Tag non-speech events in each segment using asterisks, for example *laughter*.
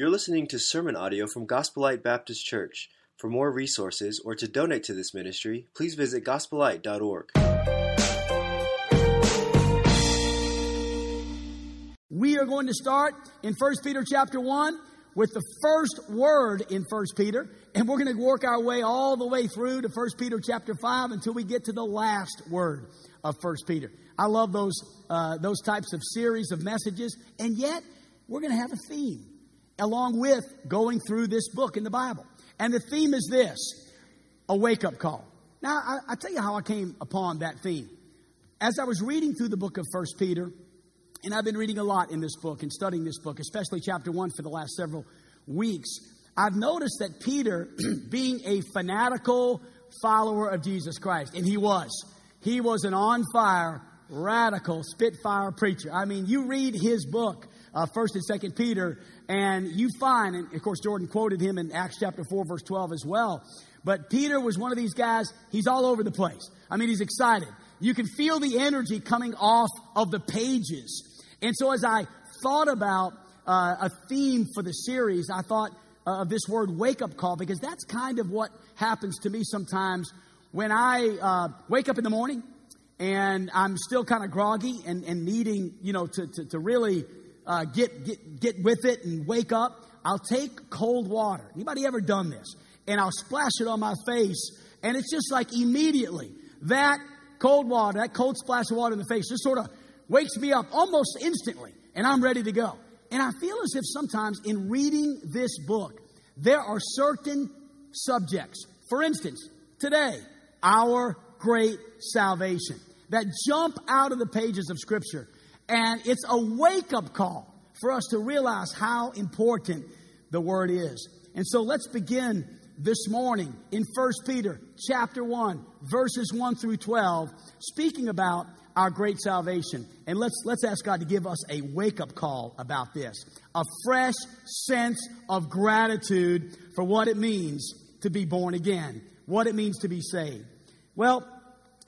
You're listening to sermon audio from Gospel Light Baptist Church. For more resources or to donate to this ministry, please visit gospelite.org. We are going to start in 1 Peter chapter 1 with the first word in 1 Peter, and we're going to work our way all the way through to 1 Peter chapter 5 until we get to the last word of 1 Peter. I love those, uh, those types of series of messages, and yet we're going to have a theme along with going through this book in the Bible. And the theme is this a wake up call. Now, I, I tell you how I came upon that theme. As I was reading through the book of 1 Peter, and I've been reading a lot in this book and studying this book, especially chapter 1 for the last several weeks, I've noticed that Peter, *clears throat* being a fanatical follower of Jesus Christ, and he was, he was an on fire, radical, spitfire preacher. I mean, you read his book, uh, First and Second Peter, and you find, and of course Jordan quoted him in Acts chapter four, verse twelve as well. But Peter was one of these guys. He's all over the place. I mean, he's excited. You can feel the energy coming off of the pages. And so, as I thought about uh, a theme for the series, I thought uh, of this word "wake up call" because that's kind of what happens to me sometimes when I uh, wake up in the morning and I'm still kind of groggy and, and needing, you know, to, to, to really uh, get, get, get with it and wake up, I'll take cold water. Anybody ever done this? And I'll splash it on my face, and it's just like immediately that cold water, that cold splash of water in the face, just sort of wakes me up almost instantly, and I'm ready to go. And I feel as if sometimes in reading this book, there are certain subjects. For instance, today, our great salvation that jump out of the pages of Scripture and it's a wake up call for us to realize how important the word is. And so let's begin this morning in 1 Peter chapter 1 verses 1 through 12 speaking about our great salvation. And let's let's ask God to give us a wake up call about this. A fresh sense of gratitude for what it means to be born again, what it means to be saved. Well,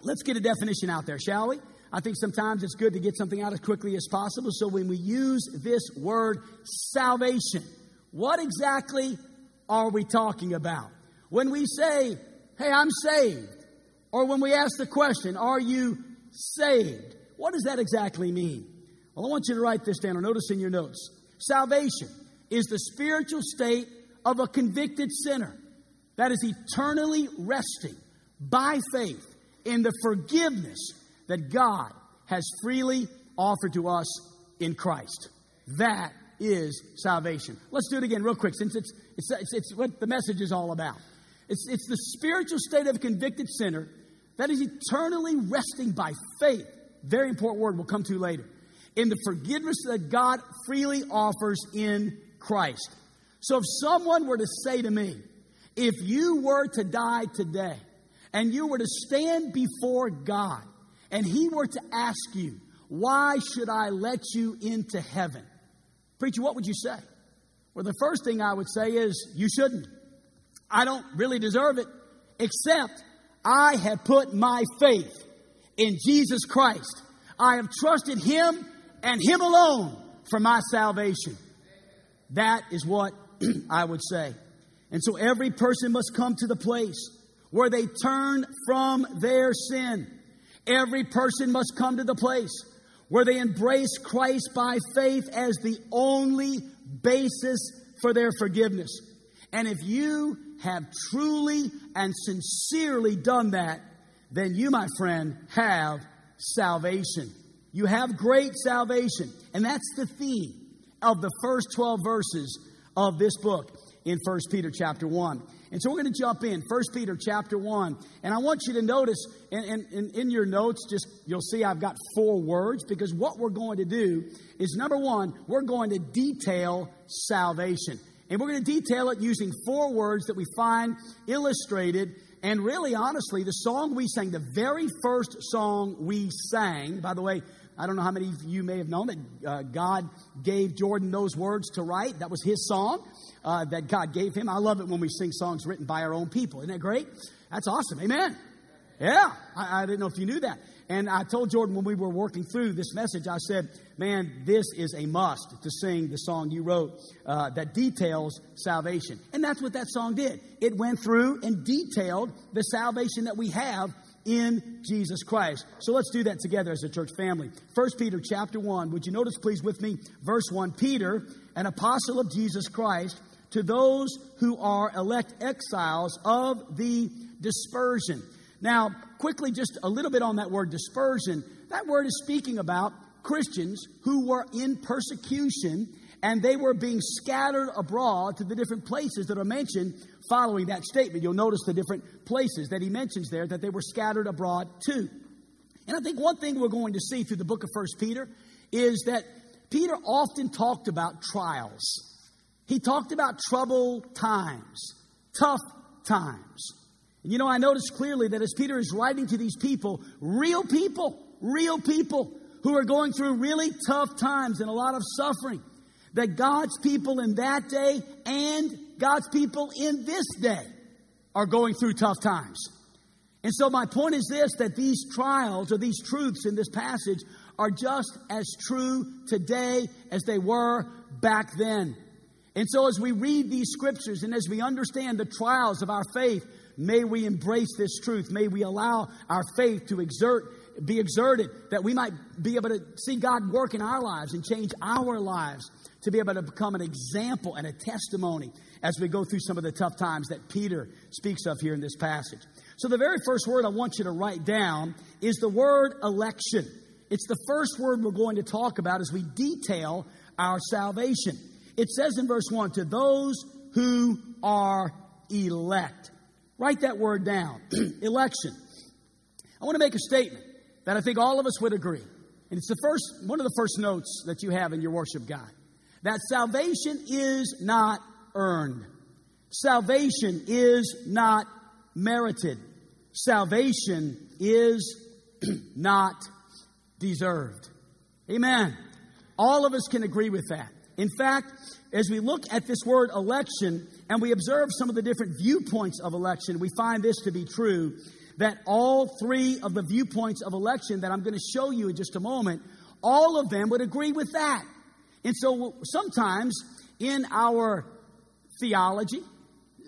let's get a definition out there, shall we? I think sometimes it's good to get something out as quickly as possible. So when we use this word salvation, what exactly are we talking about? When we say, hey, I'm saved, or when we ask the question, are you saved? What does that exactly mean? Well, I want you to write this down or notice in your notes. Salvation is the spiritual state of a convicted sinner that is eternally resting by faith in the forgiveness that God has freely offered to us in Christ. That is salvation. Let's do it again, real quick, since it's, it's, it's, it's what the message is all about. It's, it's the spiritual state of a convicted sinner that is eternally resting by faith. Very important word we'll come to later. In the forgiveness that God freely offers in Christ. So if someone were to say to me, if you were to die today and you were to stand before God and he were to ask you, Why should I let you into heaven? Preacher, what would you say? Well, the first thing I would say is, You shouldn't. I don't really deserve it, except I have put my faith in Jesus Christ. I have trusted Him and Him alone for my salvation. That is what *clears throat* I would say. And so every person must come to the place where they turn from their sin Every person must come to the place where they embrace Christ by faith as the only basis for their forgiveness. And if you have truly and sincerely done that, then you, my friend, have salvation. You have great salvation. And that's the theme of the first 12 verses of this book in 1 Peter chapter 1. And so we're going to jump in, 1 Peter chapter 1. And I want you to notice in, in, your notes, just you'll see I've got four words because what we're going to do is number one, we're going to detail salvation. And we're going to detail it using four words that we find illustrated. And really, honestly, the song we sang, the very first song we sang, by the way, I don't know how many of you may have known that uh, God gave Jordan those words to write. That was his song uh, that God gave him. I love it when we sing songs written by our own people. Isn't that great? That's awesome. Amen. Yeah, I, I, didn't know if you knew that. And I told Jordan when we were working through this message, I said, man, this is a must to sing the song you wrote uh, that details salvation. And that's what that song did. It went through and detailed the salvation that we have in Jesus Christ. So let's do that together as a church family. First Peter chapter 1. Would you notice please with me verse 1 Peter, an apostle of Jesus Christ, to those who are elect exiles of the dispersion. Now, quickly just a little bit on that word dispersion. That word is speaking about Christians who were in persecution and they were being scattered abroad to the different places that are mentioned following that statement. You'll notice the different places that he mentions there that they were scattered abroad to. And I think one thing we're going to see through the book of First Peter is that Peter often talked about trials. He talked about troubled times, tough times. And you know, I noticed clearly that as Peter is writing to these people, real people, real people who are going through really tough times and a lot of suffering, that God's people in that day and God's people in this day are going through tough times. And so, my point is this that these trials or these truths in this passage are just as true today as they were back then. And so, as we read these scriptures and as we understand the trials of our faith, may we embrace this truth. May we allow our faith to exert, be exerted, that we might be able to see God work in our lives and change our lives to be able to become an example and a testimony as we go through some of the tough times that Peter speaks of here in this passage. So, the very first word I want you to write down is the word election. It's the first word we're going to talk about as we detail our salvation. It says in verse 1 to those who are elect. Write that word down *clears throat* election. I want to make a statement that I think all of us would agree. And it's the first, one of the first notes that you have in your worship guide that salvation is not earned. Salvation is not merited. Salvation is *clears throat* not deserved. Amen. All of us can agree with that. In fact, as we look at this word election and we observe some of the different viewpoints of election, we find this to be true that all three of the viewpoints of election that I'm going to show you in just a moment, all of them would agree with that. And so sometimes in our theology,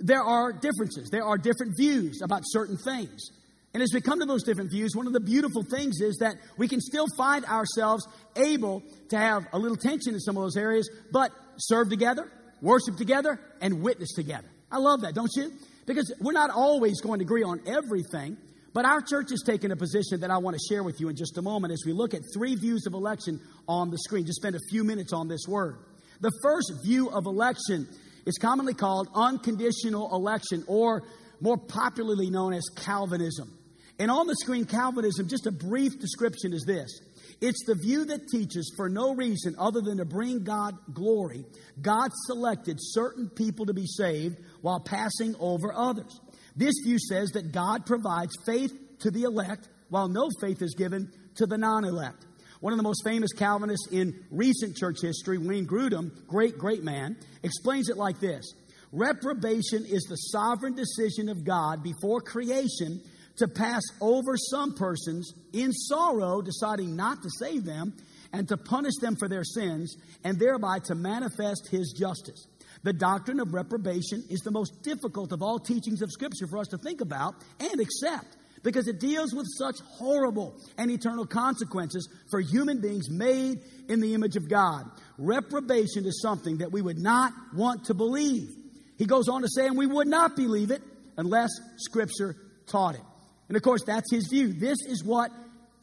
there are differences. There are different views about certain things. And as we come to those different views, one of the beautiful things is that we can still find ourselves able to have a little tension in some of those areas, but serve together, worship together, and witness together. I love that, don't you? Because we're not always going to agree on everything, but our church has taken a position that I want to share with you in just a moment as we look at three views of election on the screen. Just spend a few minutes on this word. The first view of election is commonly called unconditional election, or more popularly known as Calvinism. And on the screen, Calvinism, just a brief description is this it's the view that teaches, for no reason other than to bring God glory, God selected certain people to be saved while passing over others. This view says that God provides faith to the elect while no faith is given to the non elect. One of the most famous Calvinists in recent church history, Wayne Grudem, great, great man, explains it like this Reprobation is the sovereign decision of God before creation to pass over some persons in sorrow, deciding not to save them and to punish them for their sins, and thereby to manifest his justice. The doctrine of reprobation is the most difficult of all teachings of Scripture for us to think about and accept because it deals with such horrible and eternal consequences for human beings made in the image of God. Reprobation is something that we would not want to believe. He goes on to say, and we would not believe it unless Scripture taught it. And of course, that's his view. This is what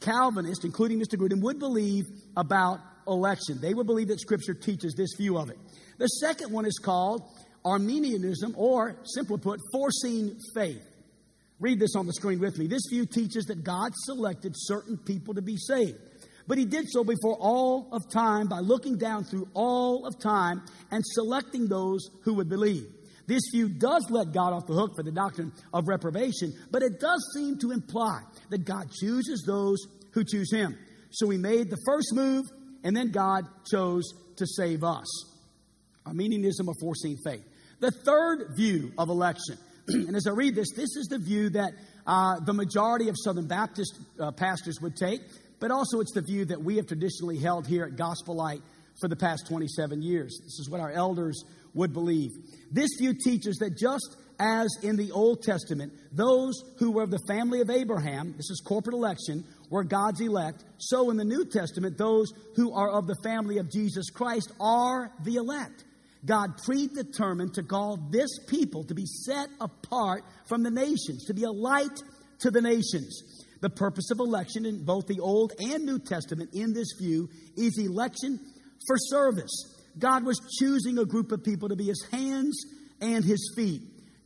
Calvinists, including Mr. Grudem, would believe about election. They would believe that Scripture teaches this view of it. The second one is called Arminianism, or simply put, foreseen faith. Read this on the screen with me. This view teaches that God selected certain people to be saved. But he did so before all of time by looking down through all of time and selecting those who would believe. This view does let God off the hook for the doctrine of reprobation, but it does seem to imply that God chooses those who choose him. So he made the first move, and then God chose to save us. Arminianism of foreseen faith. The third view of election, *clears throat* and as I read this, this is the view that uh, the majority of Southern Baptist uh, pastors would take, but also it's the view that we have traditionally held here at Gospel Light for the past 27 years. This is what our elders would believe. This view teaches that just as in the Old Testament, those who were of the family of Abraham, this is corporate election, were God's elect, so in the New Testament, those who are of the family of Jesus Christ are the elect. God predetermined to call this people to be set apart from the nations, to be a light to the nations. The purpose of election in both the Old and New Testament, in this view, is election for service. God was choosing a group of people to be his hands and his feet.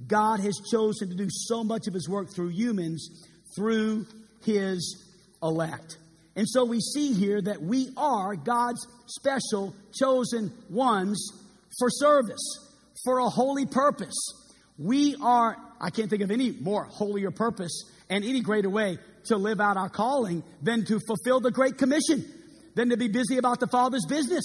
God has chosen to do so much of his work through humans through his elect. And so we see here that we are God's special chosen ones for service, for a holy purpose. We are, I can't think of any more holier purpose and any greater way to live out our calling than to fulfill the Great Commission, than to be busy about the Father's business.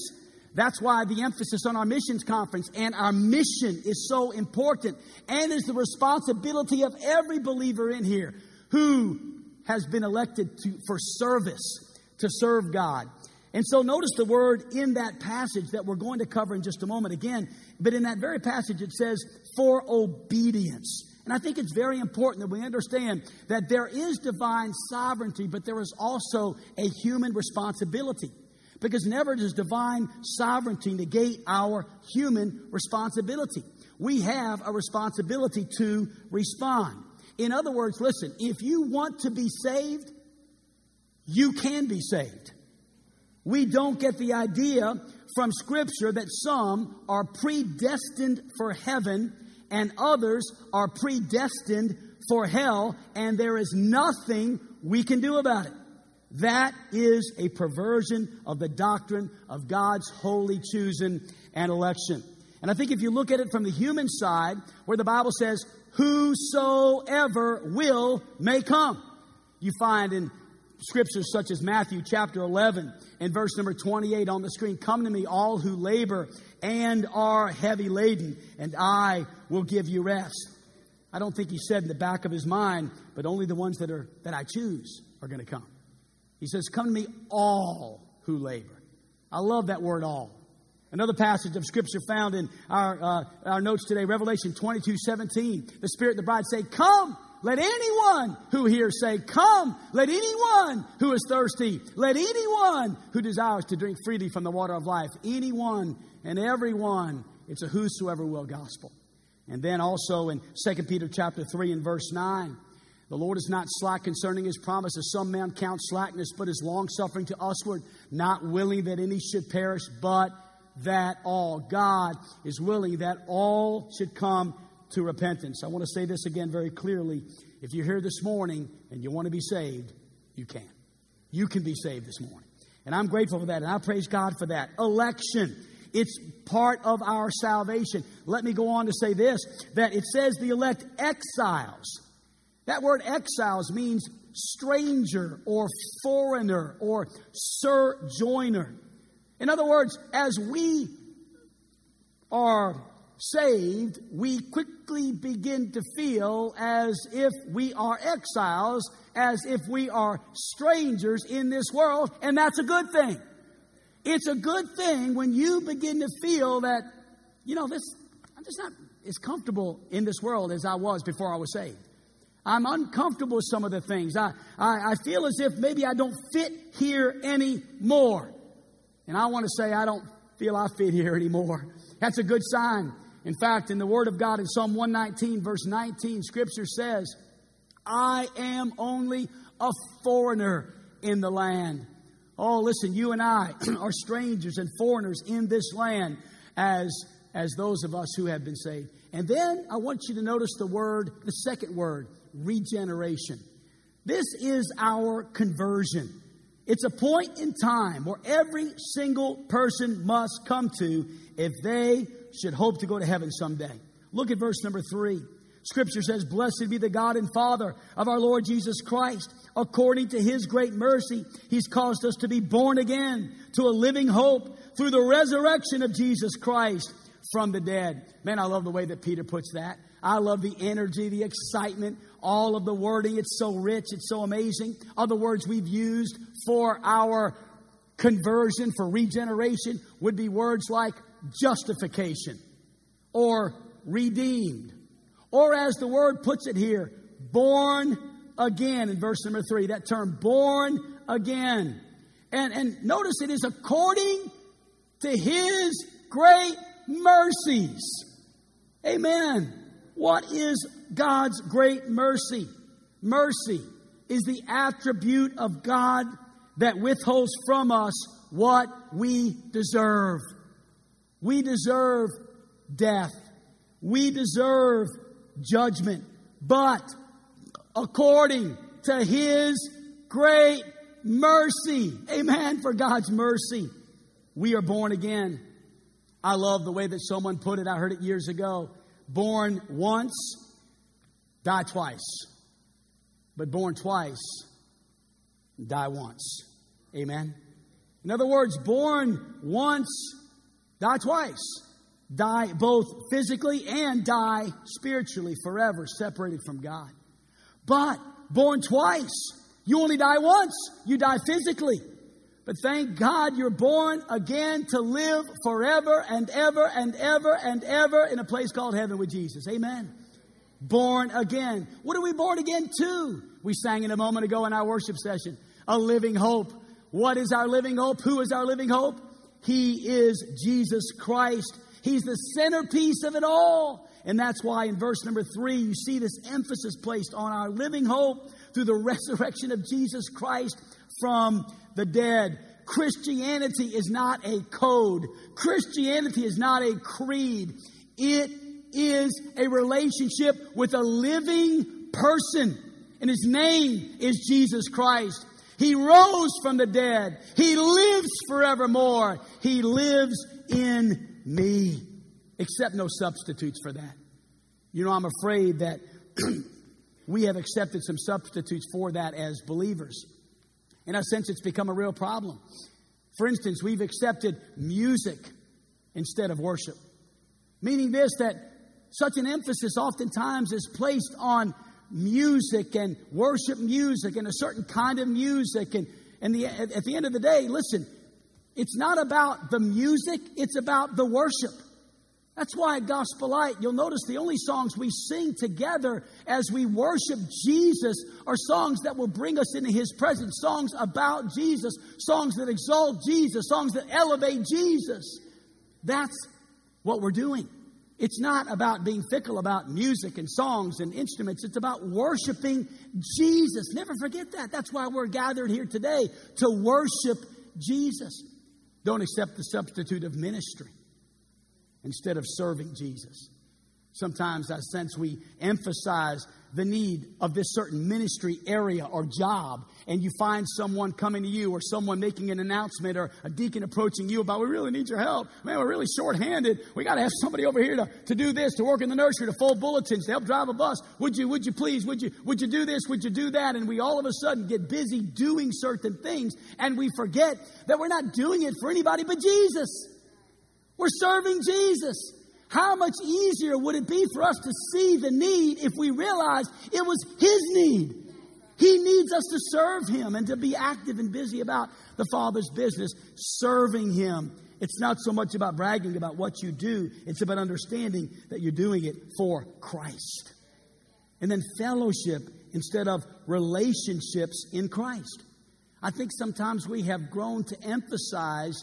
That's why the emphasis on our missions conference and our mission is so important and is the responsibility of every believer in here who has been elected to, for service, to serve God. And so notice the word in that passage that we're going to cover in just a moment again. But in that very passage, it says, for obedience. And I think it's very important that we understand that there is divine sovereignty, but there is also a human responsibility. Because never does divine sovereignty negate our human responsibility. We have a responsibility to respond. In other words, listen, if you want to be saved, you can be saved. We don't get the idea from Scripture that some are predestined for heaven and others are predestined for hell, and there is nothing we can do about it. That is a perversion of the doctrine of God's holy choosing and election. And I think if you look at it from the human side, where the Bible says, Whosoever will may come, you find in scriptures such as Matthew chapter 11 and verse number 28 on the screen. Come to me, all who labor and are heavy laden, and I will give you rest. I don't think he said in the back of his mind, but only the ones that are that I choose are going to come. He says, "Come to me, all who labor." I love that word "all." Another passage of scripture found in our uh, our notes today, Revelation twenty two seventeen. The Spirit and the bride say, "Come." Let anyone who hears say, Come. Let anyone who is thirsty, let anyone who desires to drink freely from the water of life, anyone and everyone. It's a whosoever will gospel. And then also in 2 Peter chapter 3 and verse 9, the Lord is not slack concerning his promise, as some men count slackness, but is long suffering to usward, not willing that any should perish, but that all. God is willing that all should come to repentance. I want to say this again very clearly. If you're here this morning and you want to be saved, you can. You can be saved this morning. And I'm grateful for that, and I praise God for that. Election. It's part of our salvation. Let me go on to say this that it says the elect exiles. That word exiles means stranger or foreigner or sojourner. In other words, as we are saved, we quickly begin to feel as if we are exiles, as if we are strangers in this world, and that's a good thing. It's a good thing when you begin to feel that, you know, this, I'm just not as comfortable in this world as I was before I was saved. I'm uncomfortable with some of the things. I, I, I feel as if maybe I don't fit here anymore. And I want to say I don't feel I fit here anymore. That's a good sign. In fact, in the Word of God in Psalm 119, verse 19, Scripture says, I am only a foreigner in the land. Oh, listen, you and I *clears throat* are strangers and foreigners in this land as, as those of us who have been saved. And then I want you to notice the word, the second word, regeneration. This is our conversion. It's a point in time where every single person must come to if they should hope to go to heaven someday. Look at verse number three. Scripture says, Blessed be the God and Father of our Lord Jesus Christ. According to his great mercy, he's caused us to be born again to a living hope through the resurrection of Jesus Christ from the dead. Man, I love the way that Peter puts that. I love the energy, the excitement, all of the wording. It's so rich, it's so amazing. Other words we've used for our conversion, for regeneration, would be words like justification or redeemed. Or as the word puts it here, born again in verse number three. That term, born again. And, and notice it is according to his great mercies. Amen. What is God's great mercy? Mercy is the attribute of God that withholds from us what we deserve. We deserve death. We deserve judgment. But according to His great mercy, amen, for God's mercy, we are born again. I love the way that someone put it. I heard it years ago. Born once, die twice. But born twice, die once. Amen. In other words, born once, die twice. Die both physically and die spiritually forever, separated from God. But born twice, you only die once. You die physically. But thank God you're born again to live forever and ever and ever and ever in a place called heaven with Jesus. Amen. Born again. What are we born again to? We sang in a moment ago in our worship session. A living hope. What is our living hope? Who is our living hope? He is Jesus Christ. He's the centerpiece of it all. And that's why in verse number three, you see this emphasis placed on our living hope through the *laughs* resurrection of Jesus Christ from the dead. Christianity is not a code. Christianity is not a creed. It is a relationship with a living person. And his name is Jesus Christ. He rose from the dead. He lives forevermore. He lives in me. Accept no substitutes for that. You know, I'm afraid that *clears throat* we have accepted some substitutes for that as believers. In a sense, it's become a real problem. For instance, we've accepted music instead of worship, meaning this that such an emphasis oftentimes is placed on music and worship music and a certain kind of music. And, and the, at the end of the day, listen, it's not about the music, it's about the worship. That's why at Gospel Light, you'll notice the only songs we sing together as we worship Jesus are songs that will bring us into His presence, songs about Jesus, songs that exalt Jesus, songs that elevate Jesus. That's what we're doing. It's not about being fickle about music and songs and instruments. It's about worshiping Jesus. Never forget that. That's why we're gathered here today to worship Jesus. Don't accept the substitute of ministry instead of serving Jesus. Sometimes I sense we emphasize the need of this certain ministry area or job, and you find someone coming to you or someone making an announcement or a deacon approaching you about, we really need your help. Man, we're really short-handed. We got to have somebody over here to, to do this, to work in the nursery, to fold bulletins, to help drive a bus. Would you, would you please, would you, would you do this? Would you do that? And we all of a sudden get busy doing certain things, and we forget that we're not doing it for anybody but Jesus. We're serving Jesus. How much easier would it be for us to see the need if we realized it was His need? He needs us to serve Him and to be active and busy about the Father's business, serving Him. It's not so much about bragging about what you do, it's about understanding that you're doing it for Christ. And then fellowship instead of relationships in Christ. I think sometimes we have grown to emphasize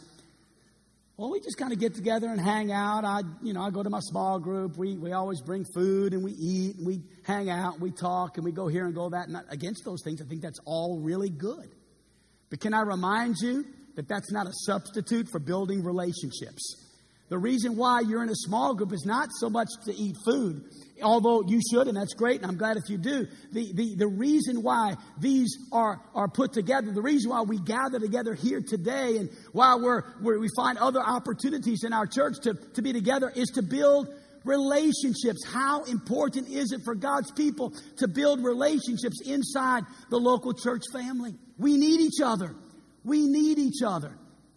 well, we just kind of get together and hang out. I, you know, I go to my small group. We, we always bring food and we eat and we hang out and we talk and we go here and go that. Not against those things. I think that's all really good. But can I remind you that that's not a substitute for building relationships? The reason why you're in a small group is not so much to eat food, although you should, and that's great, and I'm glad if you do. The, the, the reason why these are, are put together, the reason why we gather together here today, and why we're, we're, we find other opportunities in our church to, to be together is to build relationships. How important is it for God's people to build relationships inside the local church family? We need each other. We need each other.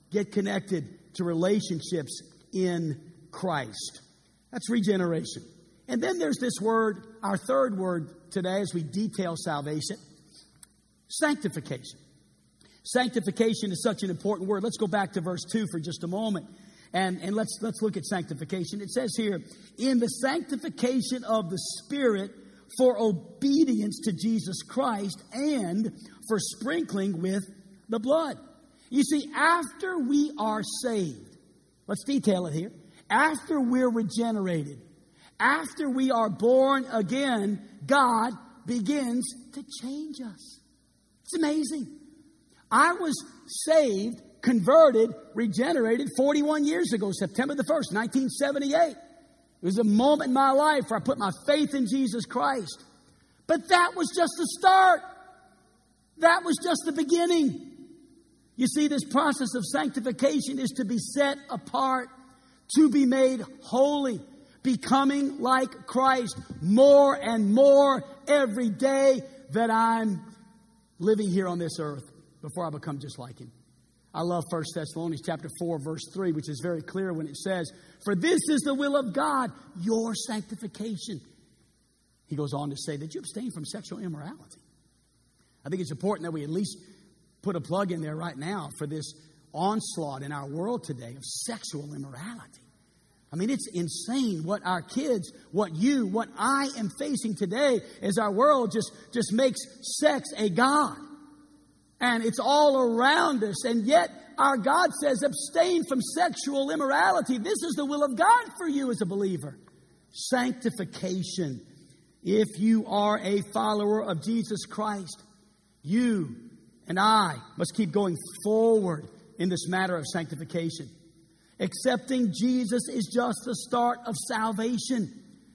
Get connected to relationships in Christ. That's regeneration. And then there's this word, our third word today as we detail salvation sanctification. Sanctification is such an important word. Let's go back to verse 2 for just a moment. And, and let's, let's look at sanctification. It says here, in the sanctification of the Spirit for obedience to Jesus Christ and for sprinkling with the blood. You see, after we are saved, let's detail it here. After we're regenerated, after we are born again, God begins to change us. It's amazing. I was saved, converted, regenerated 41 years ago, September the 1st, 1978. It was a moment in my life where I put my faith in Jesus Christ. But that was just the start. That was just the beginning. You see, this process of sanctification is to be set apart, to be made holy, becoming like Christ more and more every day that I'm living here on this earth before I become just like him. I love 1 Thessalonians chapter 4 verse 3 which is very clear when it says, "For this is the will of God, your sanctification." He goes on to say that you abstain from sexual immorality. I think it's important that we at least put a plug in there right now for this onslaught in our world today of sexual immorality. I mean, it's insane what our kids, what you, what I am facing today as our world just, just makes sex a God. And it's all around us. And yet, our God says, abstain from sexual immorality. This is the will of God for you as a believer. Sanctification. If you are a follower of Jesus Christ, you and I must keep going forward in this matter of sanctification. Accepting Jesus is just the start of salvation.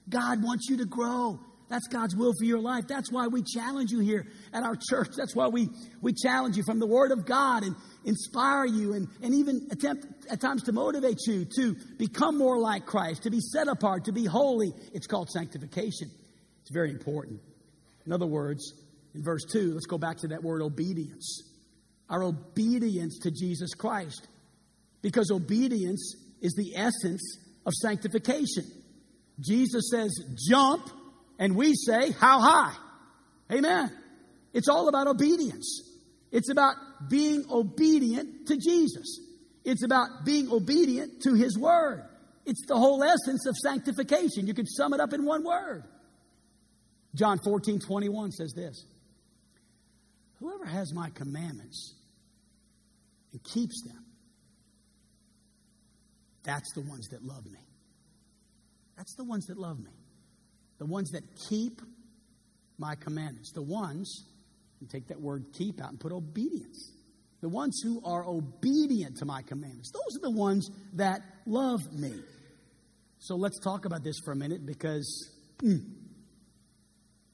God wants you to grow. That's God's will for your life. That's why we challenge you here at our church. That's why we, we challenge you from the Word of God and inspire you and, and even attempt at times to motivate you to become more like Christ, to be set apart, to be holy. It's called sanctification. It's very important. In other words, in verse 2, let's go back to that word obedience. Our obedience to Jesus Christ. Because obedience is the essence of sanctification. Jesus says, jump, and we say, how high? Amen. It's all about obedience. It's about being obedient to Jesus. It's about being obedient to His Word. It's the whole essence of sanctification. You could sum it up in one word. John 14, 21 says this Whoever has my commandments and keeps them, that's the ones that love me. That's the ones that love me. The ones that keep my commandments. The ones, and take that word keep out and put obedience. The ones who are obedient to my commandments. Those are the ones that love me. So let's talk about this for a minute because mm,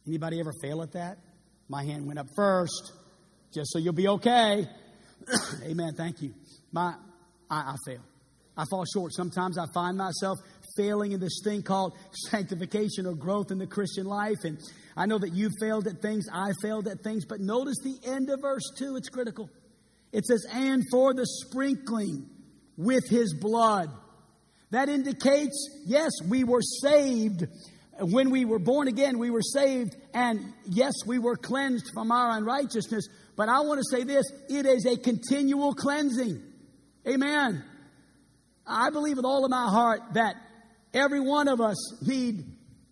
anybody ever fail at that? My hand went up first, just so you'll be okay. *coughs* Amen. Thank you. My, I, I fail. I fall short. Sometimes I find myself failing in this thing called sanctification or growth in the Christian life. And I know that you failed at things, I failed at things, but notice the end of verse 2, it's critical. It says, and for the sprinkling with his blood. That indicates, yes, we were saved. When we were born again, we were saved, and yes, we were cleansed from our unrighteousness. But I want to say this it is a continual cleansing. Amen. I believe with all of my heart that every one of us need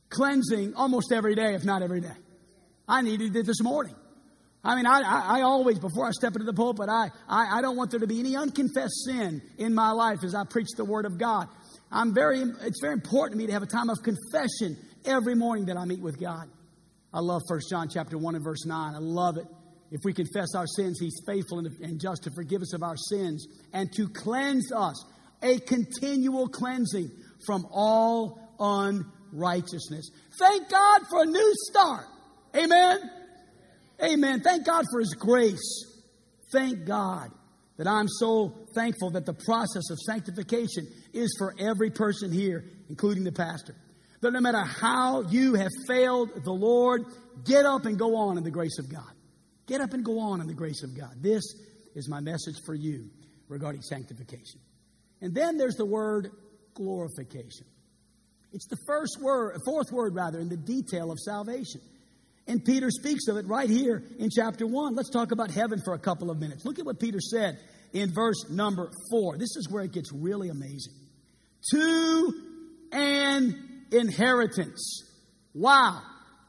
cleansing almost every day, if not every day. I needed it this morning. I mean, I, I, I, always, before I step into the pulpit, I, I, I don't want there to be any unconfessed sin in my life as I preach the Word of God. I'm very, it's very important to me to have a time of confession every morning that I meet with God. I love 1 John chapter 1 and verse 9. I love it. If we confess our sins, He's faithful and, and just to forgive us of our sins and to cleanse us a continual cleansing from all unrighteousness. Thank God for a new start. Amen. Amen. Thank God for His grace. Thank God that I'm so thankful that the process of sanctification is for every person here, including the pastor. That no matter how you have failed the Lord, get up and go on in the grace of God. Get up and go on in the grace of God. This is my message for you regarding sanctification. And then there's the word glorification. It's the first word, fourth word rather, in the detail of salvation. And Peter speaks of it right here in chapter 1. Let's talk about heaven for a couple of minutes. Look at what Peter said in verse number 4. This is where it gets really amazing. To an inheritance. Wow.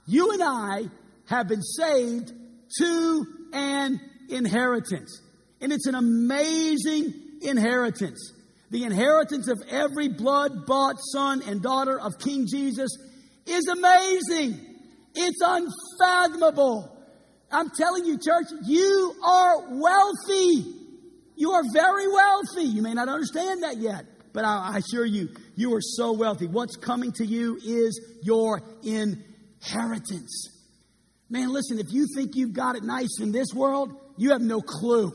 You and I have been saved to an inheritance. And it's an amazing inheritance. The inheritance of every blood bought son and daughter of King Jesus is amazing. It's unfathomable. I'm telling you, church, you are wealthy. You are very wealthy. You may not understand that yet, but I, I assure you, you are so wealthy. What's coming to you is your inheritance. Man, listen, if you think you've got it nice in this world, you have no clue.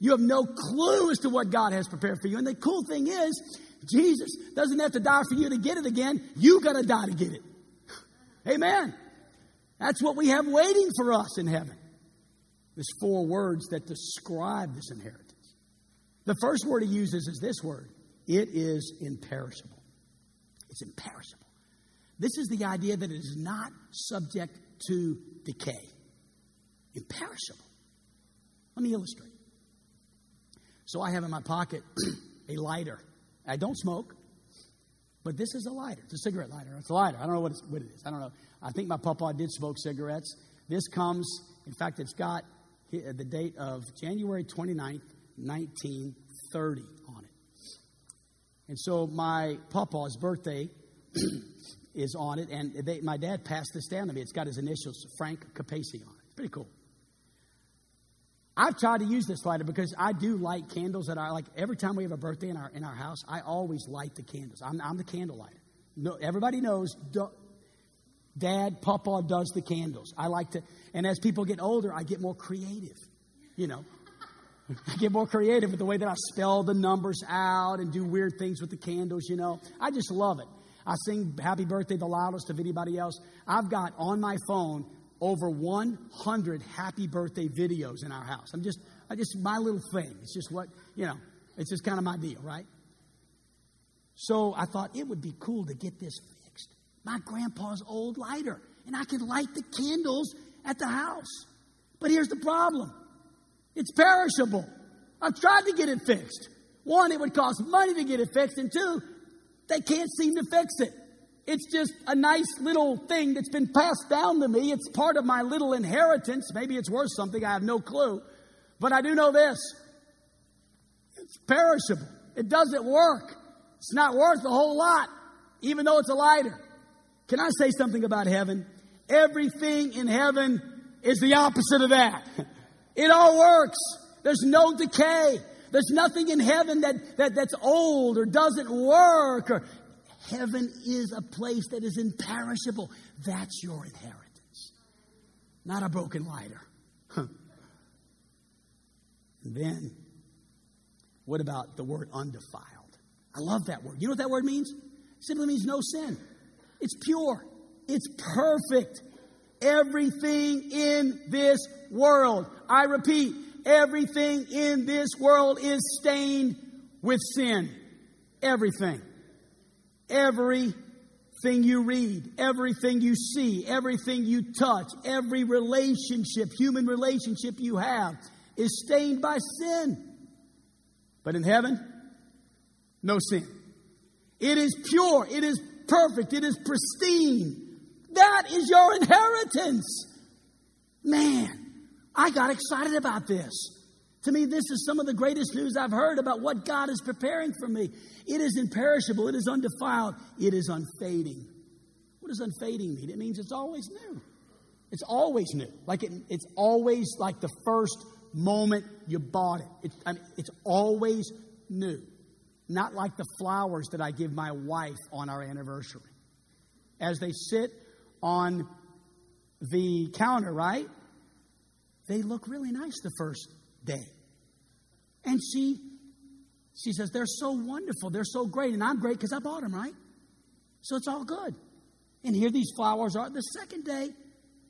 You have no clue as to what God has prepared for you. And the cool thing is, Jesus doesn't have to die for you to get it again. You got to die to get it. Amen. That's what we have waiting for us in heaven. There's four words that describe this inheritance. The first word he uses is this word it is imperishable. It's imperishable. This is the idea that it is not subject to decay. Imperishable. Let me illustrate. So I have in my pocket *clears throat* a lighter. I don't smoke, but this is a lighter. It's a cigarette lighter. It's a lighter. I don't know what, what it is. I don't know. I think my papa did smoke cigarettes. This comes, in fact, it's got the date of January 29th, 1930 on it. And so my papa's birthday *clears throat* is on it, and they, my dad passed this down to me. It's got his initials, Frank Capace, on it. Pretty cool. I've tried to use this lighter because I do light candles that I like. Every time we have a birthday in our in our house, I always light the candles. I'm, I'm the candle lighter. No, everybody knows. Dad, Papa does the candles. I like to, and as people get older, I get more creative. You know, I get more creative with the way that I spell the numbers out and do weird things with the candles. You know, I just love it. I sing "Happy Birthday" the loudest of anybody else. I've got on my phone over 100 happy birthday videos in our house. I'm just, I just, my little thing. It's just what, you know, it's just kind of my deal, right? So I thought it would be cool to get this fixed. My grandpa's old lighter, and I can light the candles at the house. But here's the problem it's perishable. I've tried to get it fixed. One, it would cost money to get it fixed, and two, they can't seem to fix it. It's just a nice little thing that's been passed down to me. It's part of my little inheritance. Maybe it's worth something. I have no clue. But I do know this it's perishable. It doesn't work. It's not worth a whole lot, even though it's a lighter. Can I say something about heaven? Everything in heaven is the opposite of that. *laughs* It all works. There's no decay. There's nothing in heaven that, that, that's old or doesn't work. Or Heaven is a place that is imperishable. That's your inheritance, not a broken lighter. then, what about the word undefiled? I love that word. You know what that word means? It simply means no sin. It's pure. It's perfect. Everything in this world, I repeat, everything in this world is stained with sin. Everything. Everything you read, everything you see, everything you touch, every relationship, human relationship you have, is stained by sin. But in heaven, no sin. It is pure, it is perfect, it is pristine. That is your inheritance. Man, I got excited about this. To me, this is some of the greatest news I've heard about what God is preparing for me. It is imperishable, it is undefiled, it is unfading. What does unfading mean? It means it's always new. It's always new. Like it, it's always like the first moment you bought it. it I mean, it's always new. Not like the flowers that I give my wife on our anniversary. As they sit on the counter, right? They look really nice the first day. And she she says, They're so wonderful. They're so great. And I'm great because I bought them, right? So it's all good. And here these flowers are. The second day,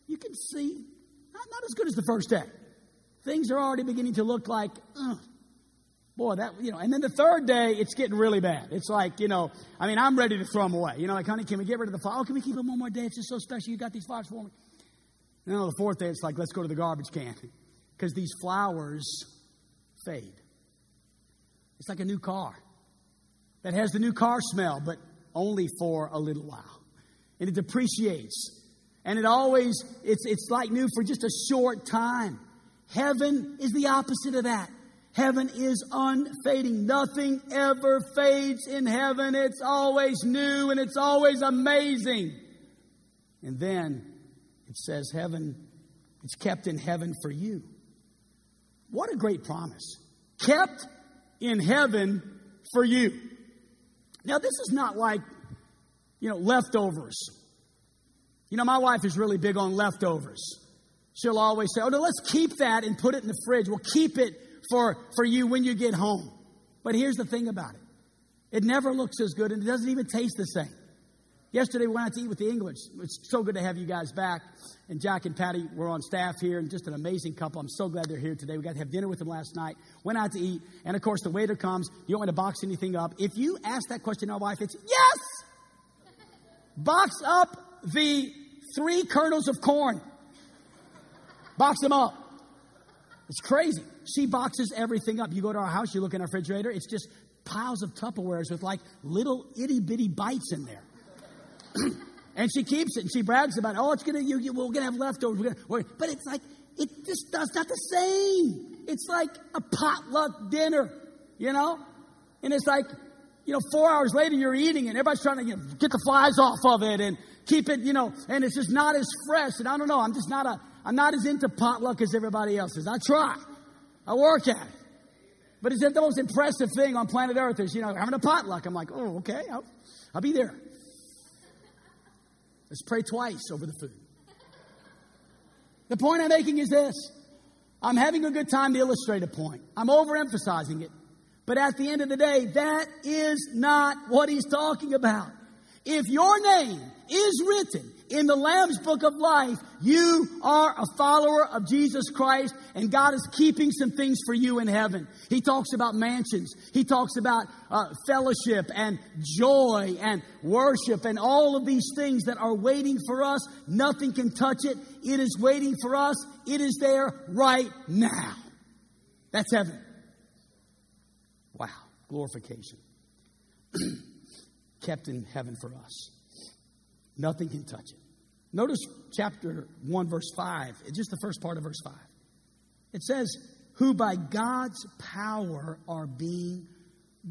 you can see, not, not as good as the first day. Things are already beginning to look like, uh, Boy, that, you know, and then the third day, it's getting really bad. It's like, you know, I mean, I'm ready to throw them away. You know, like, honey, can we get rid of the flowers? Oh, can we keep them one more day? It's just so special. You got these flowers for me. And then on the fourth day, it's like, let's go to the garbage can. Because these flowers fade. It's like a new car that has the new car smell, but only for a little while. And it depreciates. And it always, it's, it's like new for just a short time. Heaven is the opposite of that. Heaven is unfading. Nothing ever fades in heaven. It's always new and it's always amazing. And then it says, Heaven, it's kept in heaven for you. What a great promise. Kept in heaven for you. Now, this is not like, you know, leftovers. You know, my wife is really big on leftovers. She'll always say, Oh, no, let's keep that and put it in the fridge. We'll keep it for, for you when you get home. But here's the thing about it it never looks as good and it doesn't even taste the same. Yesterday, we went out to eat with the English. It's so good to have you guys back. And Jack and Patty were on staff here, and just an amazing couple. I'm so glad they're here today. We got to have dinner with them last night. Went out to eat, and of course, the waiter comes. You don't want to box anything up. If you ask that question to our wife, it's yes! Box up the three kernels of corn. Box them up. It's crazy. She boxes everything up. You go to our house, you look in our refrigerator, it's just piles of Tupperwares with like little itty bitty bites in there. *clears throat* and she keeps it and she brags about, oh, it's gonna, you, you, we're gonna have leftovers. We're gonna, but it's like, it just does not the same. It's like a potluck dinner, you know? And it's like, you know, four hours later you're eating and everybody's trying to you know, get the flies off of it and keep it, you know, and it's just not as fresh. And I don't know, I'm just not a, I'm not as into potluck as everybody else is. I try. I work at it. But it's the most impressive thing on planet Earth is, you know, having a potluck. I'm like, oh, okay, I'll, I'll be there. Let's pray twice over the food. The point I'm making is this I'm having a good time to illustrate a point. I'm overemphasizing it. But at the end of the day, that is not what he's talking about. If your name is written in the Lamb's book of life, you are a follower of Jesus Christ, and God is keeping some things for you in heaven. He talks about mansions, He talks about uh, fellowship and joy and worship and all of these things that are waiting for us. Nothing can touch it. It is waiting for us, it is there right now. That's heaven. Wow, glorification. *clears throat* Kept in heaven for us. Nothing can touch it. Notice chapter 1, verse 5, it's just the first part of verse 5. It says, Who by God's power are being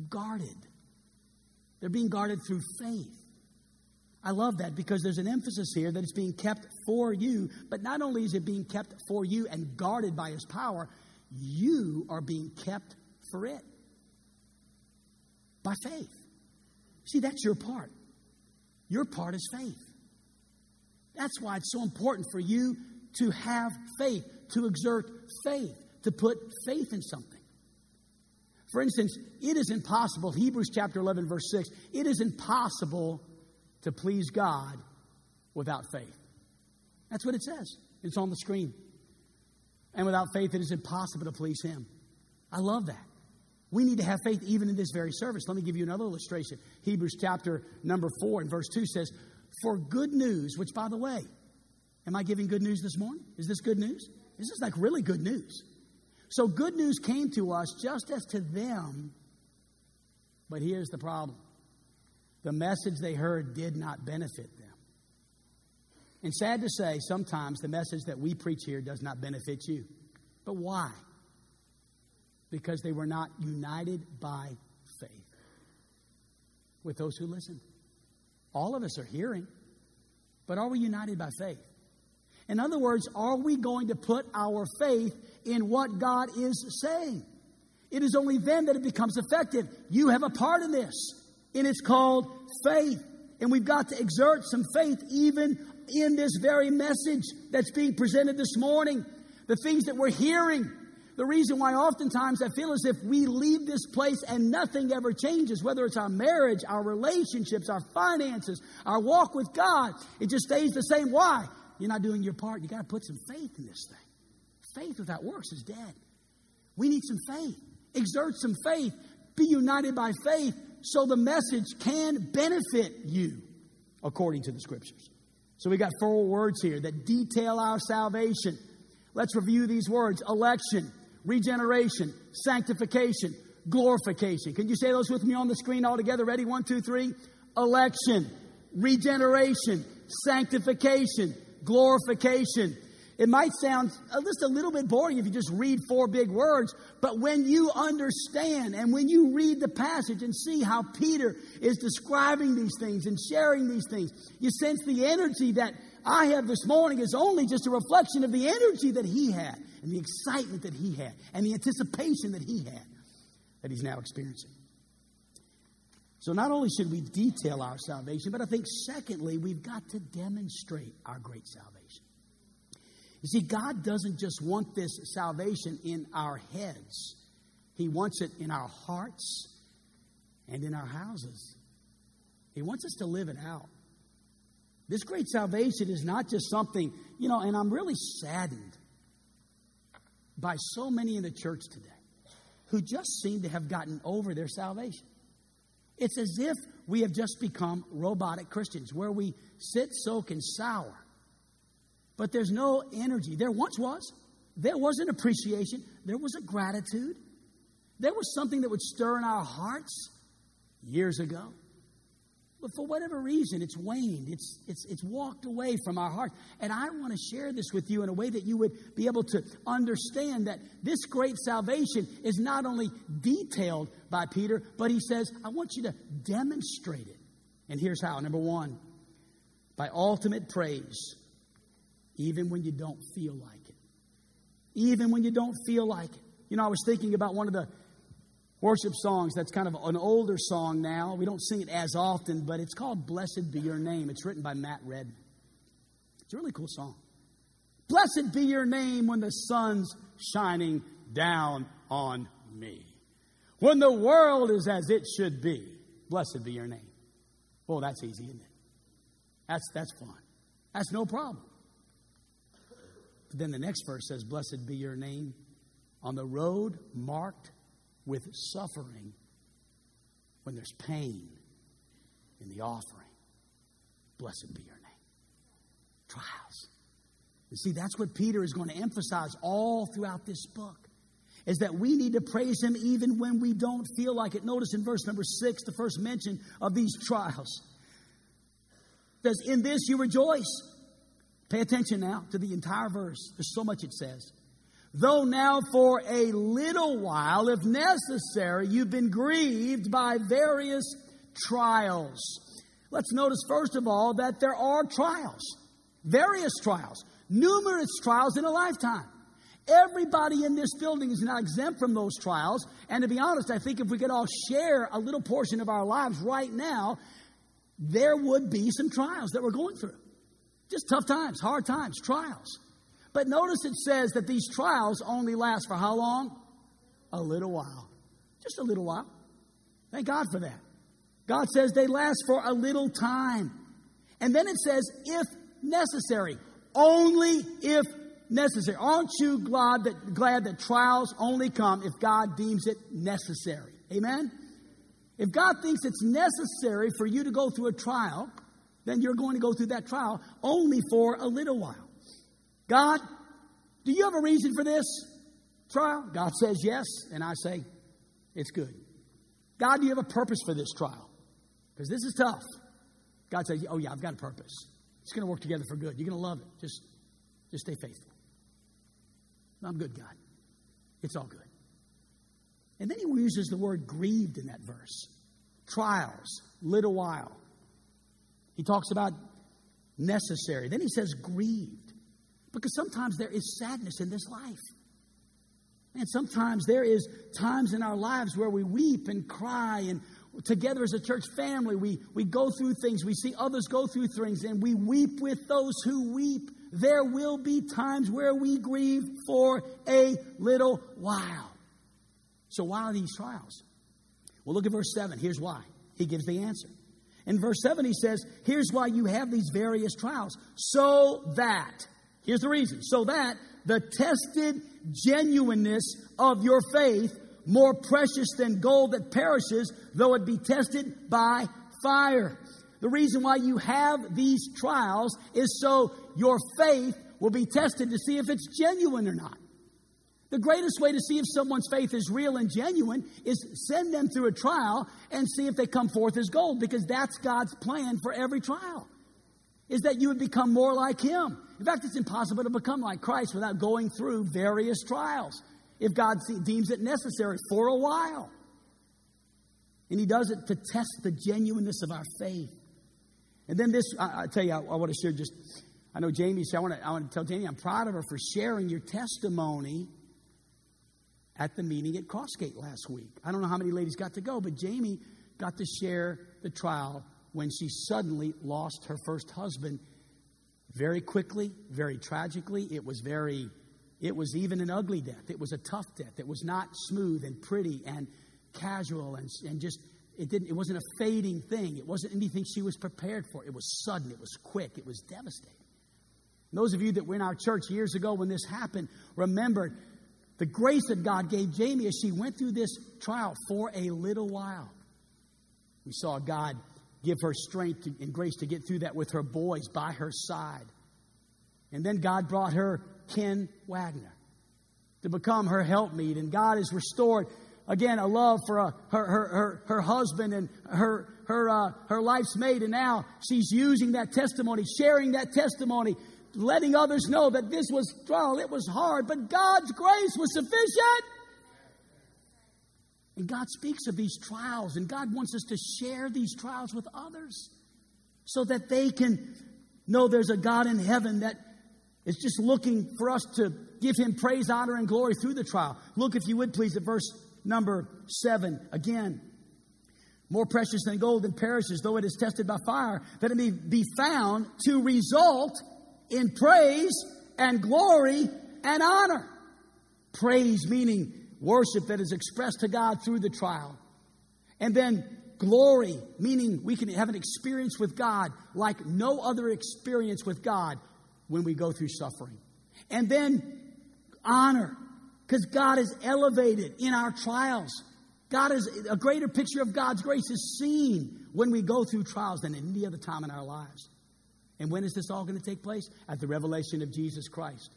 guarded. They're being guarded through faith. I love that because there's an emphasis here that it's being kept for you, but not only is it being kept for you and guarded by His power, you are being kept for it by faith. See, that's your part. Your part is faith. That's why it's so important for you to have faith, to exert faith, to put faith in something. For instance, it is impossible, Hebrews chapter 11, verse 6, it is impossible to please God without faith. That's what it says. It's on the screen. And without faith, it is impossible to please Him. I love that. We need to have faith even in this very service. Let me give you another illustration. Hebrews chapter number 4 and verse 2 says, For good news, which by the way, am I giving good news this morning? Is this good news? This is like really good news. So good news came to us just as to them, but here's the problem the message they heard did not benefit them. And sad to say, sometimes the message that we preach here does not benefit you. But why? Because they were not united by faith with those who listened. All of us are hearing, but are we united by faith? In other words, are we going to put our faith in what God is saying? It is only then that it becomes effective. You have a part in this, and it's called faith. And we've got to exert some faith even in this very message that's being presented this morning. The things that we're hearing, the reason why oftentimes I feel as if we leave this place and nothing ever changes, whether it's our marriage, our relationships, our finances, our walk with God, it just stays the same. Why? You're not doing your part. You got to put some faith in this thing. Faith without works is dead. We need some faith. Exert some faith. Be united by faith so the message can benefit you according to the scriptures. So we got four words here that detail our salvation. Let's review these words election, regeneration, sanctification, glorification. Can you say those with me on the screen all together? Ready? One, two, three. Election, regeneration, sanctification, glorification. It might sound just a little bit boring if you just read four big words, but when you understand and when you read the passage and see how Peter is describing these things and sharing these things, you sense the energy that I have this morning is only just a reflection of the energy that he had and the excitement that he had and the anticipation that he had that he's now experiencing. So, not only should we detail our salvation, but I think secondly, we've got to demonstrate our great salvation. You see, God doesn't just want this salvation in our heads, He wants it in our hearts and in our houses. He wants us to live it out. This great salvation is not just something, you know, and I'm really saddened by so many in the church today who just seem to have gotten over their salvation. It's as if we have just become robotic Christians where we sit, soak, and sour but there's no energy. There once was. There was an appreciation. There was a gratitude. There was something that would stir in our hearts years ago. But for whatever reason, it's waned. It's, it's, it's walked away from our hearts. And I want to share this with you in a way that you would be able to understand that this great salvation is not only detailed by Peter, but he says, I want you to demonstrate it. And here's how. Number one, by ultimate praise even when you don't feel like it. Even when you don't feel like it. You know, I was thinking about one of the worship songs that's kind of an older song now. We don't sing it as often, but it's called Blessed Be Your Name. It's written by Matt Redman. It's a really cool song. Blessed be your name when the sun's shining down on me. When the world is as it should be, blessed be your name. Well, that's easy, isn't it? That's, that's fun. That's no problem. But then the next verse says, Blessed be your name on the road marked with suffering when there's pain in the offering. Blessed be your name. Trials. You see, that's what Peter is going to emphasize all throughout this book. Is that we need to praise him even when we don't feel like it. Notice in verse number six, the first mention of these trials. It says, In this you rejoice Pay attention now to the entire verse. There's so much it says. Though now for a little while, if necessary, you've been grieved by various trials. Let's notice, first of all, that there are trials, various trials, numerous trials in a lifetime. Everybody in this building is not exempt from those trials. And to be honest, I think if we could all share a little portion of our lives right now, there would be some trials that we're going through. Just tough times, hard times, trials. But notice it says that these trials only last for how long? A little while. Just a little while. Thank God for that. God says they last for a little time. And then it says, if necessary, only if necessary. Aren't you glad that, glad that trials only come if God deems it necessary? Amen? If God thinks it's necessary for you to go through a trial, then you're going to go through that trial only for a little while. God, do you have a reason for this trial? God says yes, and I say, it's good. God, do you have a purpose for this trial? Because this is tough. God says, oh, yeah, I've got a purpose. It's going to work together for good. You're going to love it. Just, just stay faithful. I'm good, God. It's all good. And then he uses the word grieved in that verse. Trials, little while. He talks about necessary. Then he says grieved. Because sometimes there is sadness in this life. And sometimes there is times in our lives where we weep and cry and together as a church family, we, we go through things, we see others go through things, and we weep with those who weep. There will be times where we grieve for a little while. So, why are these trials? Well, look at verse 7. Here's why. He gives the answer. In verse 7, he says, Here's why you have these various trials. So that, here's the reason, so that the tested genuineness of your faith, more precious than gold that perishes, though it be tested by fire. The reason why you have these trials is so your faith will be tested to see if it's genuine or not. The greatest way to see if someone's faith is real and genuine is send them through a trial and see if they come forth as gold because that's God's plan for every trial. Is that you would become more like him. In fact, it's impossible to become like Christ without going through various trials if God deems it necessary for a while. And he does it to test the genuineness of our faith. And then this, I, I tell you, I, I want to share just, I know Jamie said, I want, to, I want to tell Jamie, I'm proud of her for sharing your testimony at the meeting at Crossgate last week. I don't know how many ladies got to go, but Jamie got to share the trial when she suddenly lost her first husband very quickly, very tragically. It was very, it was even an ugly death. It was a tough death. It was not smooth and pretty and casual and, and just, it didn't, it wasn't a fading thing. It wasn't anything she was prepared for. It was sudden. It was quick. It was devastating. Those of you that were in our church years ago when this happened, remembered the grace that God gave Jamie as she went through this trial for a little while. We saw God give her strength and grace to get through that with her boys by her side. And then God brought her Ken Wagner to become her helpmeet. And God has restored, again, a love for a, uh, her, her, her, her husband and her, her, uh, her life's mate. And now she's using that testimony, sharing that testimony letting others know that this was trial, it was hard, but God's grace was sufficient. And God speaks of these trials, and God wants us to share these trials with others so that they can know there's a God in heaven that is just looking for us to give him praise, honor, and glory through the trial. Look, if you would please, at verse number seven again. More precious than gold that perishes, though it is tested by fire, that it may be found to result in praise and glory and honor. Praise meaning worship that is expressed to God through the trial. And then glory, meaning we can have an experience with God like no other experience with God when we go through suffering. And then honor, because God is elevated in our trials. God is a greater picture of God's grace is seen when we go through trials than at any other time in our lives. And when is this all going to take place? At the revelation of Jesus Christ.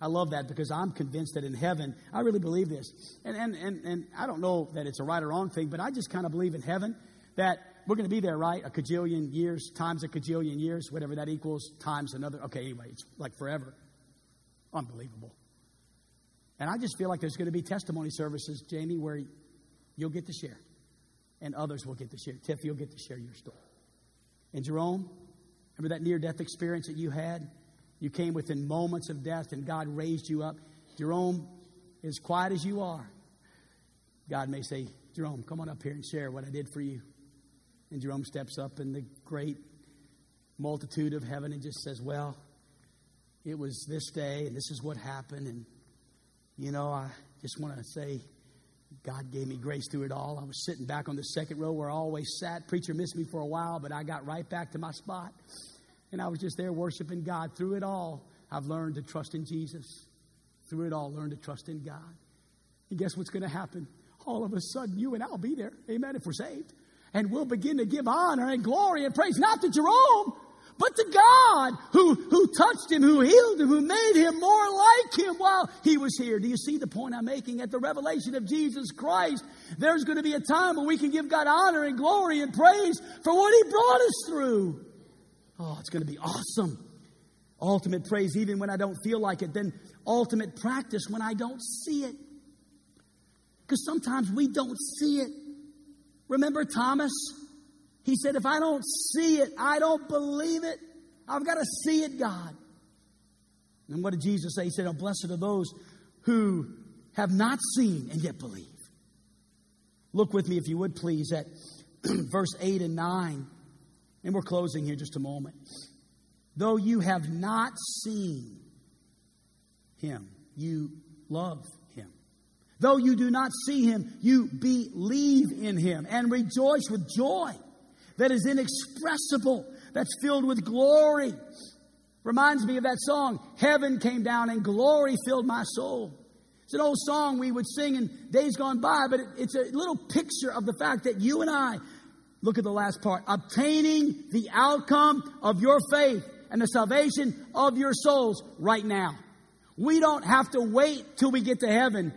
I love that because I'm convinced that in heaven, I really believe this. And, and, and, and I don't know that it's a right or wrong thing, but I just kind of believe in heaven that we're going to be there, right? A cajillion years, times a cajillion years, whatever that equals, times another. Okay, anyway, it's like forever. Unbelievable. And I just feel like there's going to be testimony services, Jamie, where you'll get to share, and others will get to share. Tiff, you'll get to share your story. And Jerome, Remember that near death experience that you had? You came within moments of death and God raised you up. Jerome, as quiet as you are, God may say, Jerome, come on up here and share what I did for you. And Jerome steps up in the great multitude of heaven and just says, Well, it was this day and this is what happened. And, you know, I just want to say, God gave me grace through it all. I was sitting back on the second row where I always sat. Preacher missed me for a while, but I got right back to my spot. And I was just there worshiping God. Through it all, I've learned to trust in Jesus. Through it all, learned to trust in God. And guess what's going to happen? All of a sudden, you and I'll be there. Amen. If we're saved. And we'll begin to give honor and glory and praise, not to Jerome, but to God who, who touched him, who healed him, who made him more like him while he was here. Do you see the point I'm making? At the revelation of Jesus Christ, there's going to be a time when we can give God honor and glory and praise for what he brought us through. Oh, it's going to be awesome. Ultimate praise even when I don't feel like it, then ultimate practice when I don't see it. Because sometimes we don't see it. Remember Thomas? He said, If I don't see it, I don't believe it. I've got to see it, God. And what did Jesus say? He said, Oh, blessed are those who have not seen and yet believe. Look with me, if you would please, at *clears throat* verse 8 and 9. And we're closing here just a moment. Though you have not seen him, you love him. Though you do not see him, you believe in him and rejoice with joy that is inexpressible, that's filled with glory. Reminds me of that song, Heaven came down and glory filled my soul. It's an old song we would sing in days gone by, but it, it's a little picture of the fact that you and I, look at the last part, obtaining the outcome of your faith and the salvation of your souls right now. We don't have to wait till we get to heaven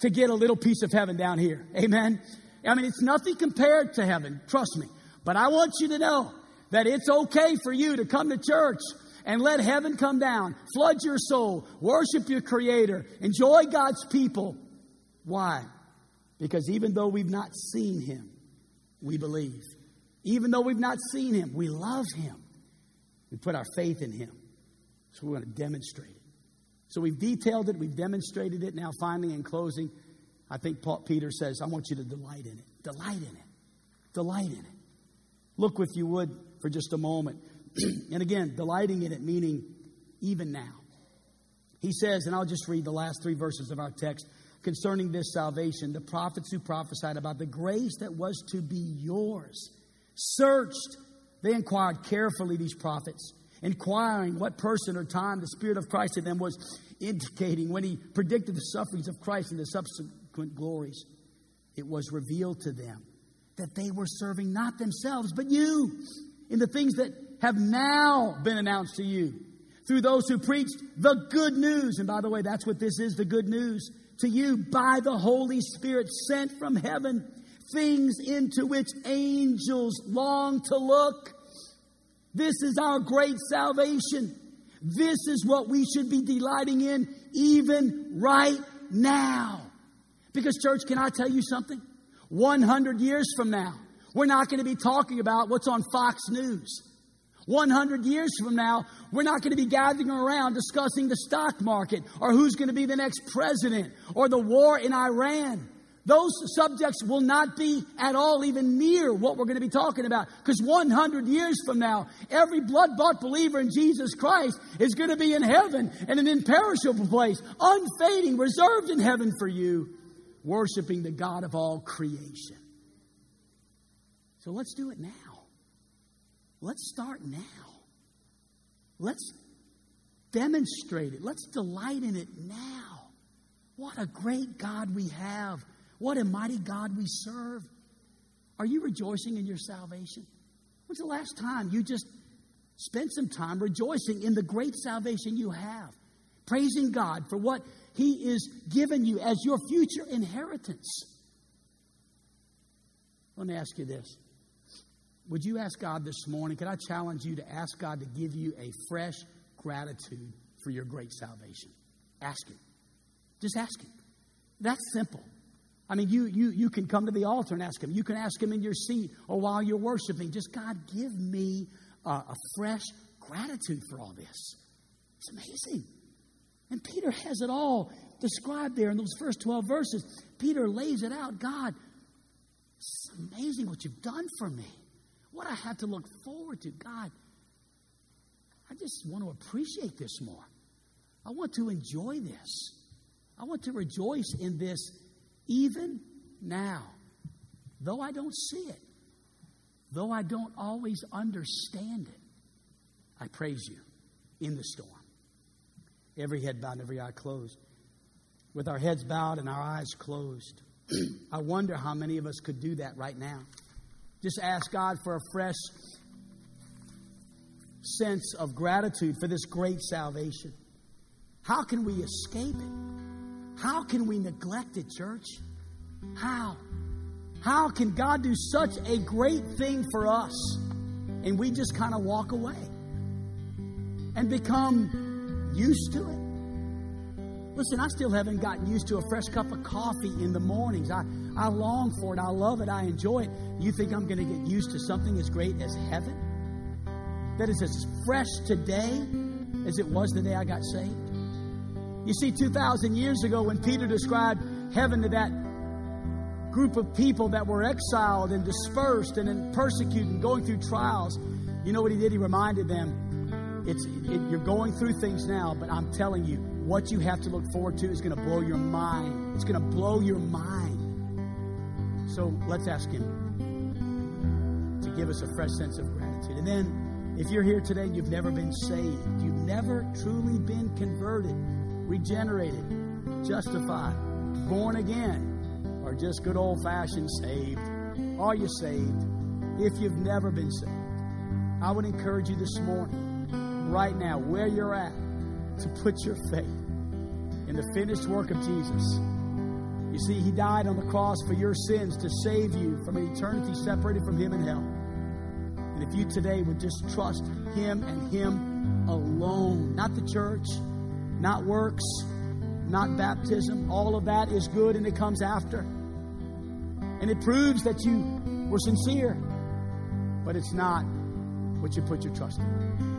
to get a little piece of heaven down here. Amen. I mean, it's nothing compared to heaven. Trust me. But I want you to know that it's okay for you to come to church and let heaven come down, flood your soul, worship your Creator, enjoy God's people. Why? Because even though we've not seen Him, we believe. Even though we've not seen Him, we love Him. We put our faith in Him. So we're going to demonstrate it. So we've detailed it, we've demonstrated it. Now, finally, in closing, I think Paul, Peter says, I want you to delight in it. Delight in it. Delight in it. Look, if you would, for just a moment. *clears throat* and again, delighting in it, meaning even now. He says, and I'll just read the last three verses of our text concerning this salvation. The prophets who prophesied about the grace that was to be yours searched. They inquired carefully, these prophets, inquiring what person or time the Spirit of Christ in them was indicating when he predicted the sufferings of Christ and the subsequent glories. It was revealed to them that they were serving not themselves, but you in the things that have now been announced to you through those who preached the good news. And by the way, that's what this is the good news to you by the Holy Spirit sent from heaven, things into which angels long to look. This is our great salvation. This is what we should be delighting in even right now. Because, church, can I tell you something? 100 years from now, we're not going to be talking about what's on Fox News. 100 years from now, we're not going to be gathering around discussing the stock market or who's going to be the next president or the war in Iran. Those subjects will not be at all even near what we're going to be talking about. Because 100 years from now, every blood bought believer in Jesus Christ is going to be in heaven in an imperishable place, unfading, reserved in heaven for you, worshiping the God of all creation. So let's do it now. Let's start now. Let's demonstrate it. Let's delight in it now. What a great God we have. What a mighty God we serve. Are you rejoicing in your salvation? When's the last time you just spent some time rejoicing in the great salvation you have? Praising God for what He is giving you as your future inheritance. Let me ask you this would you ask God this morning? Could I challenge you to ask God to give you a fresh gratitude for your great salvation? Ask Him. Just ask Him. That's simple. I mean, you, you, you can come to the altar and ask Him. You can ask Him in your seat or while you're worshiping. Just, God, give me a, a fresh gratitude for all this. It's amazing. And Peter has it all described there in those first 12 verses. Peter lays it out. God, it's amazing what you've done for me what I have to look forward to. God, I just want to appreciate this more. I want to enjoy this. I want to rejoice in this even now, though I don't see it, though I don't always understand it. I praise you in the storm. Every head bowed, every eye closed. With our heads bowed and our eyes closed, *clears throat* I wonder how many of us could do that right now. Just ask God for a fresh sense of gratitude for this great salvation. How can we escape it? How can we neglect it, church? How? How can God do such a great thing for us and we just kind of walk away and become used to it? Listen, I still haven't gotten used to a fresh cup of coffee in the mornings. I, I long for it. I love it. I enjoy it. You think I'm going to get used to something as great as heaven? That is as fresh today as it was the day I got saved? You see, 2,000 years ago, when Peter described heaven to that group of people that were exiled and dispersed and persecuted and going through trials, you know what he did? He reminded them, it's, it, you're going through things now, but I'm telling you, what you have to look forward to is going to blow your mind. It's going to blow your mind. So let's ask Him to give us a fresh sense of gratitude. And then, if you're here today, you've never been saved, you've never truly been converted, regenerated. justified, born again, or just good old fashioned saved? Are you saved? If you've never been saved, I would encourage you this morning, right now, where you're at, to put your faith in the finished work of Jesus. You see, He died on the cross for your sins to save you from an eternity separated from Him in hell. And if you today would just trust Him and Him alone, not the church, not works, not baptism, all of that is good and it comes after. And it proves that you were sincere, but it's not what you put your trust in.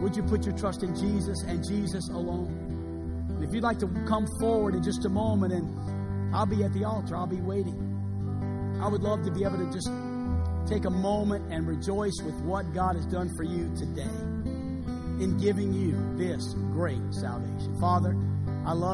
Would you put your trust in Jesus and Jesus alone? And if you'd like to come forward in just a moment, and I'll be at the altar, I'll be waiting. I would love to be able to just take a moment and rejoice with what God has done for you today in giving you this great salvation. Father, I love